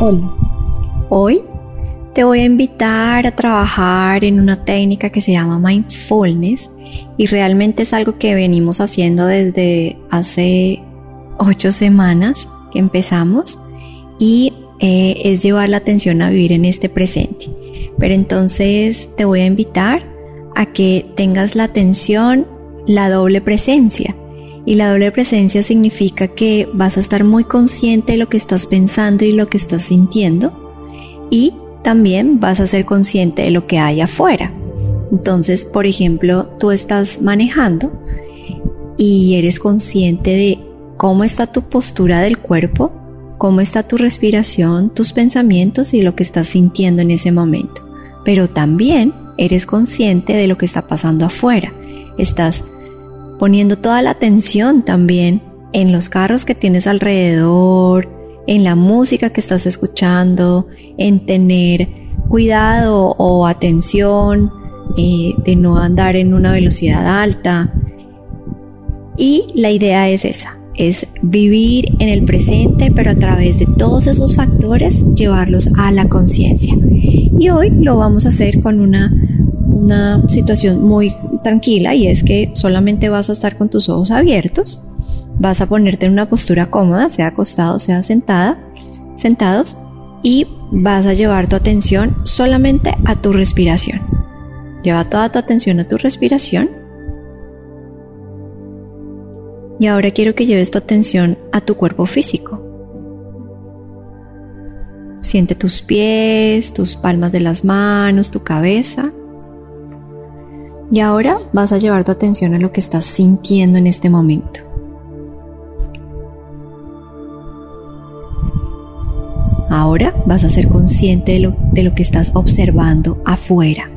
Hola, hoy te voy a invitar a trabajar en una técnica que se llama mindfulness y realmente es algo que venimos haciendo desde hace ocho semanas que empezamos y eh, es llevar la atención a vivir en este presente. Pero entonces te voy a invitar a que tengas la atención, la doble presencia. Y la doble presencia significa que vas a estar muy consciente de lo que estás pensando y lo que estás sintiendo. Y también vas a ser consciente de lo que hay afuera. Entonces, por ejemplo, tú estás manejando y eres consciente de cómo está tu postura del cuerpo, cómo está tu respiración, tus pensamientos y lo que estás sintiendo en ese momento. Pero también eres consciente de lo que está pasando afuera. Estás poniendo toda la atención también en los carros que tienes alrededor, en la música que estás escuchando, en tener cuidado o atención eh, de no andar en una velocidad alta. Y la idea es esa, es vivir en el presente, pero a través de todos esos factores llevarlos a la conciencia. Y hoy lo vamos a hacer con una, una situación muy tranquila y es que solamente vas a estar con tus ojos abiertos, vas a ponerte en una postura cómoda, sea acostado, sea sentada, sentados, y vas a llevar tu atención solamente a tu respiración. Lleva toda tu atención a tu respiración. Y ahora quiero que lleves tu atención a tu cuerpo físico. Siente tus pies, tus palmas de las manos, tu cabeza. Y ahora vas a llevar tu atención a lo que estás sintiendo en este momento. Ahora vas a ser consciente de lo, de lo que estás observando afuera.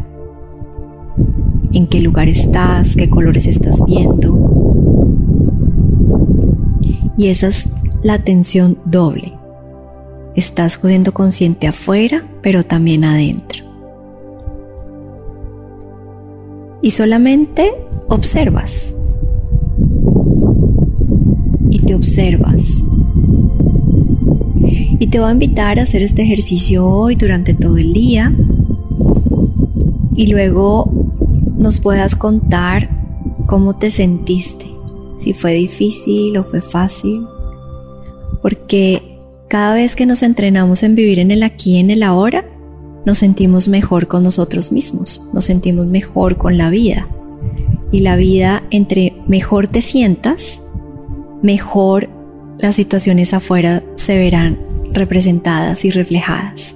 En qué lugar estás, qué colores estás viendo. Y esa es la atención doble. Estás siendo consciente afuera, pero también adentro. Y solamente observas. Y te observas. Y te voy a invitar a hacer este ejercicio hoy durante todo el día. Y luego nos puedas contar cómo te sentiste, si fue difícil o fue fácil, porque cada vez que nos entrenamos en vivir en el aquí y en el ahora, nos sentimos mejor con nosotros mismos, nos sentimos mejor con la vida. Y la vida, entre mejor te sientas, mejor las situaciones afuera se verán representadas y reflejadas.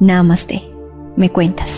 Namaste, me cuentas.